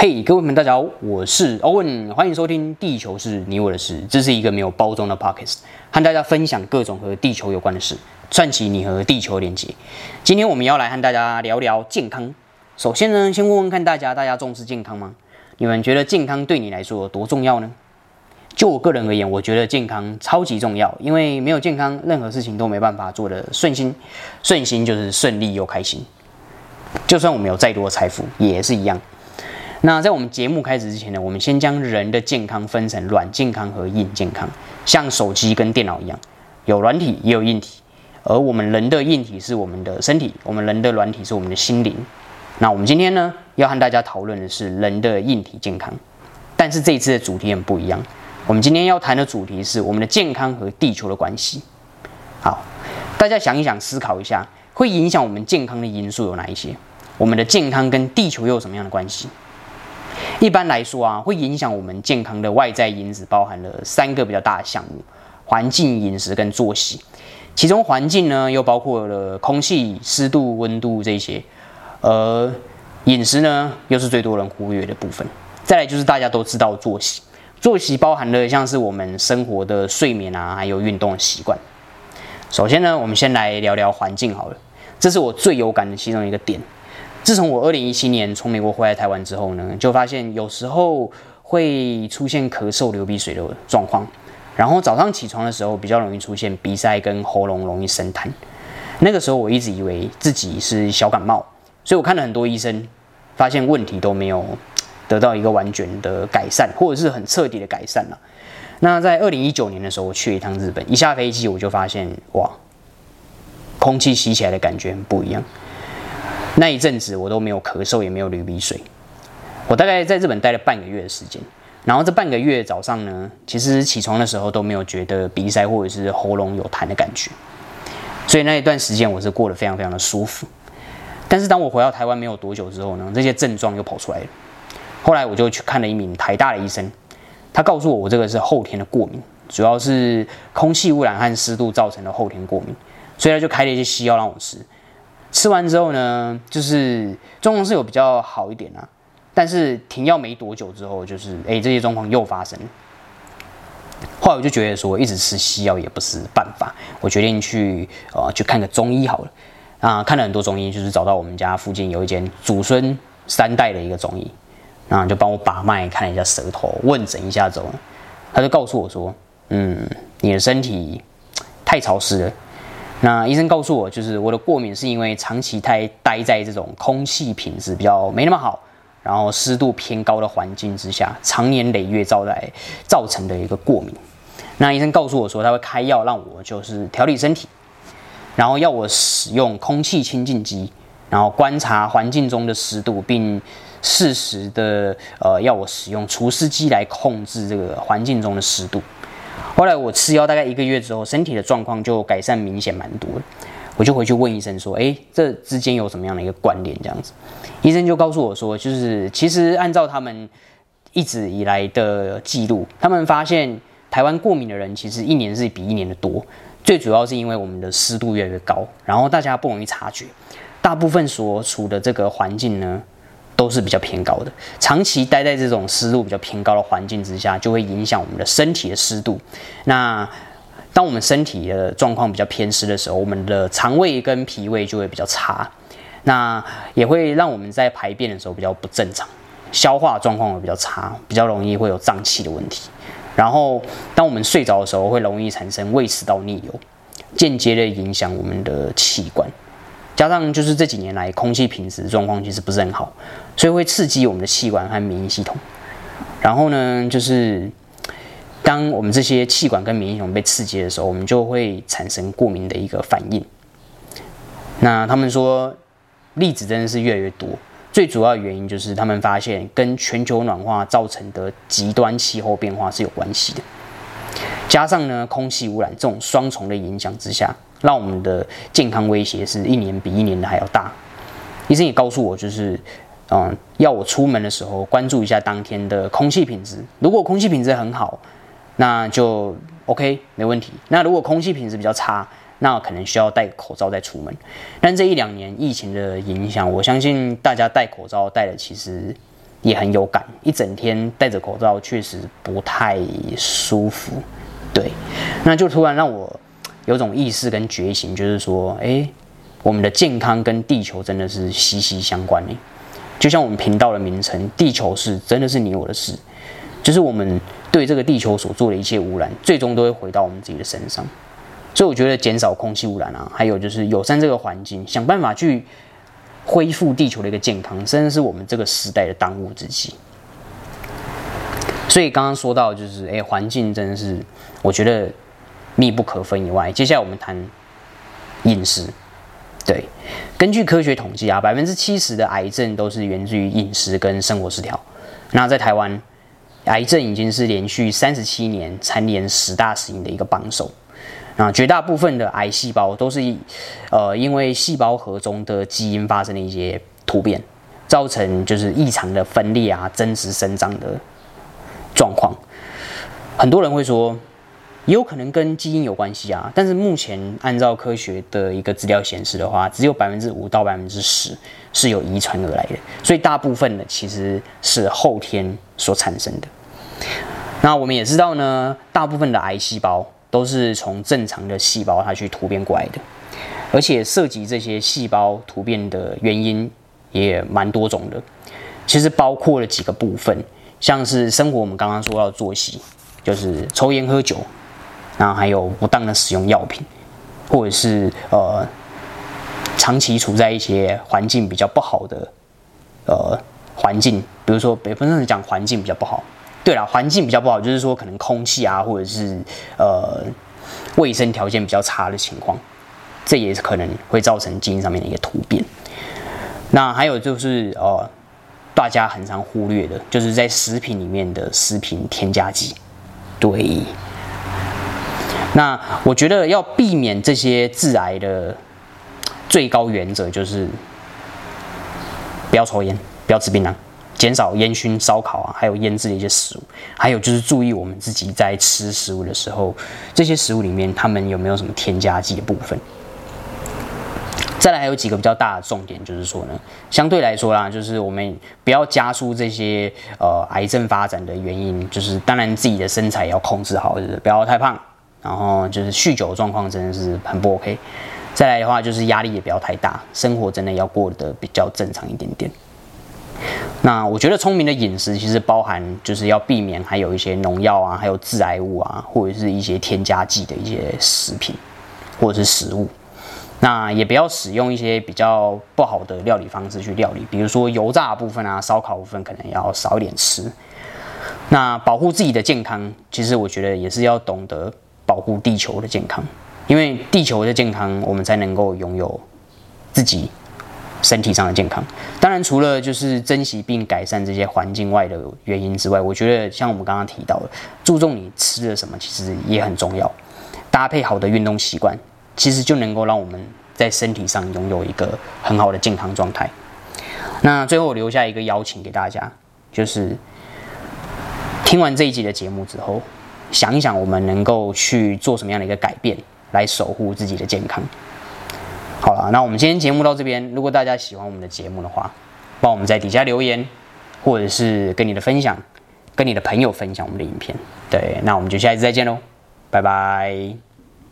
嘿，各位们，大家好，我是欧文，欢迎收听《地球是你我的事》，这是一个没有包装的 podcast，和大家分享各种和地球有关的事，串起你和地球连接。今天我们要来和大家聊聊健康。首先呢，先问问看大家，大家重视健康吗？你们觉得健康对你来说有多重要呢？就我个人而言，我觉得健康超级重要，因为没有健康，任何事情都没办法做得顺心。顺心就是顺利又开心。就算我们有再多的财富，也是一样。那在我们节目开始之前呢，我们先将人的健康分成软健康和硬健康，像手机跟电脑一样，有软体也有硬体。而我们人的硬体是我们的身体，我们人的软体是我们的心灵。那我们今天呢，要和大家讨论的是人的硬体健康，但是这一次的主题很不一样。我们今天要谈的主题是我们的健康和地球的关系。好，大家想一想，思考一下，会影响我们健康的因素有哪一些？我们的健康跟地球又有什么样的关系？一般来说啊，会影响我们健康的外在因子包含了三个比较大的项目：环境、饮食跟作息。其中环境呢，又包括了空气、湿度、温度这些；而饮食呢，又是最多人忽略的部分。再来就是大家都知道作息，作息包含了像是我们生活的睡眠啊，还有运动习惯。首先呢，我们先来聊聊环境好了，这是我最有感的其中一个点。自从我二零一七年从美国回来台湾之后呢，就发现有时候会出现咳嗽、流鼻水的状况，然后早上起床的时候比较容易出现鼻塞跟喉咙容易生痰。那个时候我一直以为自己是小感冒，所以我看了很多医生，发现问题都没有得到一个完全的改善，或者是很彻底的改善了。那在二零一九年的时候，我去了一趟日本，一下飞机我就发现哇，空气吸起来的感觉很不一样。那一阵子我都没有咳嗽，也没有流鼻水。我大概在日本待了半个月的时间，然后这半个月早上呢，其实起床的时候都没有觉得鼻塞或者是喉咙有痰的感觉，所以那一段时间我是过得非常非常的舒服。但是当我回到台湾没有多久之后呢，这些症状又跑出来了。后来我就去看了一名台大的医生，他告诉我我这个是后天的过敏，主要是空气污染和湿度造成的后天过敏，所以他就开了一些西药让我吃。吃完之后呢，就是状况是有比较好一点啊，但是停药没多久之后，就是哎这些状况又发生了。后来我就觉得说，一直吃西药也不是办法，我决定去呃去看个中医好了。啊，看了很多中医，就是找到我们家附近有一间祖孙三代的一个中医，然后就帮我把脉，看一下舌头，问诊一下之后，他就告诉我说，嗯，你的身体太潮湿了。那医生告诉我，就是我的过敏是因为长期太待在这种空气品质比较没那么好，然后湿度偏高的环境之下，长年累月造来造成的一个过敏。那医生告诉我说，他会开药让我就是调理身体，然后要我使用空气清净机，然后观察环境中的湿度，并适时的呃要我使用除湿机来控制这个环境中的湿度。后来我吃药大概一个月之后，身体的状况就改善明显蛮多我就回去问医生说：“哎，这之间有什么样的一个关联？”这样子，医生就告诉我说：“就是其实按照他们一直以来的记录，他们发现台湾过敏的人其实一年是比一年的多。最主要是因为我们的湿度越来越高，然后大家不容易察觉，大部分所处的这个环境呢。”都是比较偏高的，长期待在这种湿度比较偏高的环境之下，就会影响我们的身体的湿度。那当我们身体的状况比较偏湿的时候，我们的肠胃跟脾胃就会比较差，那也会让我们在排便的时候比较不正常，消化状况会比较差，比较容易会有胀气的问题。然后当我们睡着的时候，会容易产生胃食道逆流，间接的影响我们的器官。加上就是这几年来空气品质状况其实不是很好，所以会刺激我们的气管和免疫系统。然后呢，就是当我们这些气管跟免疫系统被刺激的时候，我们就会产生过敏的一个反应。那他们说例子真的是越来越多，最主要的原因就是他们发现跟全球暖化造成的极端气候变化是有关系的。加上呢，空气污染这种双重的影响之下。让我们的健康威胁是一年比一年的还要大。医生也告诉我，就是，嗯，要我出门的时候关注一下当天的空气品质。如果空气品质很好，那就 OK 没问题。那如果空气品质比较差，那可能需要戴口罩再出门。但这一两年疫情的影响，我相信大家戴口罩戴的其实也很有感，一整天戴着口罩确实不太舒服。对，那就突然让我有种意识跟觉醒，就是说，哎，我们的健康跟地球真的是息息相关呢。就像我们频道的名称“地球事”，真的是你我的事，就是我们对这个地球所做的一切污染，最终都会回到我们自己的身上。所以我觉得减少空气污染啊，还有就是友善这个环境，想办法去恢复地球的一个健康，真的是我们这个时代的当务之急。所以刚刚说到就是，哎，环境真的是我觉得密不可分以外，接下来我们谈饮食。对，根据科学统计啊，百分之七十的癌症都是源自于饮食跟生活失调。那在台湾，癌症已经是连续三十七年蝉联十大死因的一个榜首。那绝大部分的癌细胞都是，呃，因为细胞核中的基因发生了一些突变，造成就是异常的分裂啊、增殖、生长的状况。很多人会说。也有可能跟基因有关系啊，但是目前按照科学的一个资料显示的话，只有百分之五到百分之十是有遗传而来的，所以大部分的其实是后天所产生的。那我们也知道呢，大部分的癌细胞都是从正常的细胞它去突变过来的，而且涉及这些细胞突变的原因也蛮多种的，其实包括了几个部分，像是生活我们刚刚说到作息，就是抽烟喝酒。然后还有不当的使用药品，或者是呃长期处在一些环境比较不好的呃环境，比如说北方人讲环境比较不好，对了，环境比较不好，就是说可能空气啊，或者是呃卫生条件比较差的情况，这也是可能会造成基因上面的一个突变。那还有就是呃大家很常忽略的，就是在食品里面的食品添加剂，对。那我觉得要避免这些致癌的最高原则就是不要抽烟，不要吃槟榔，减少烟熏、烧烤啊，还有腌制的一些食物。还有就是注意我们自己在吃食物的时候，这些食物里面他们有没有什么添加剂的部分。再来还有几个比较大的重点，就是说呢，相对来说啦，就是我们不要加速这些呃癌症发展的原因，就是当然自己的身材也要控制好，就是不要太胖。然后就是酗酒状况真的是很不 OK，再来的话就是压力也不要太大，生活真的要过得比较正常一点点。那我觉得聪明的饮食其实包含就是要避免还有一些农药啊，还有致癌物啊，或者是一些添加剂的一些食品或者是食物。那也不要使用一些比较不好的料理方式去料理，比如说油炸部分啊、烧烤部分可能要少一点吃。那保护自己的健康，其实我觉得也是要懂得。保护地球的健康，因为地球的健康，我们才能够拥有自己身体上的健康。当然，除了就是珍惜并改善这些环境外的原因之外，我觉得像我们刚刚提到的，注重你吃的什么，其实也很重要。搭配好的运动习惯，其实就能够让我们在身体上拥有一个很好的健康状态。那最后留下一个邀请给大家，就是听完这一集的节目之后。想一想，我们能够去做什么样的一个改变，来守护自己的健康。好了，那我们今天节目到这边。如果大家喜欢我们的节目的话，帮我们在底下留言，或者是跟你的分享，跟你的朋友分享我们的影片。对，那我们就下一次再见喽，拜拜。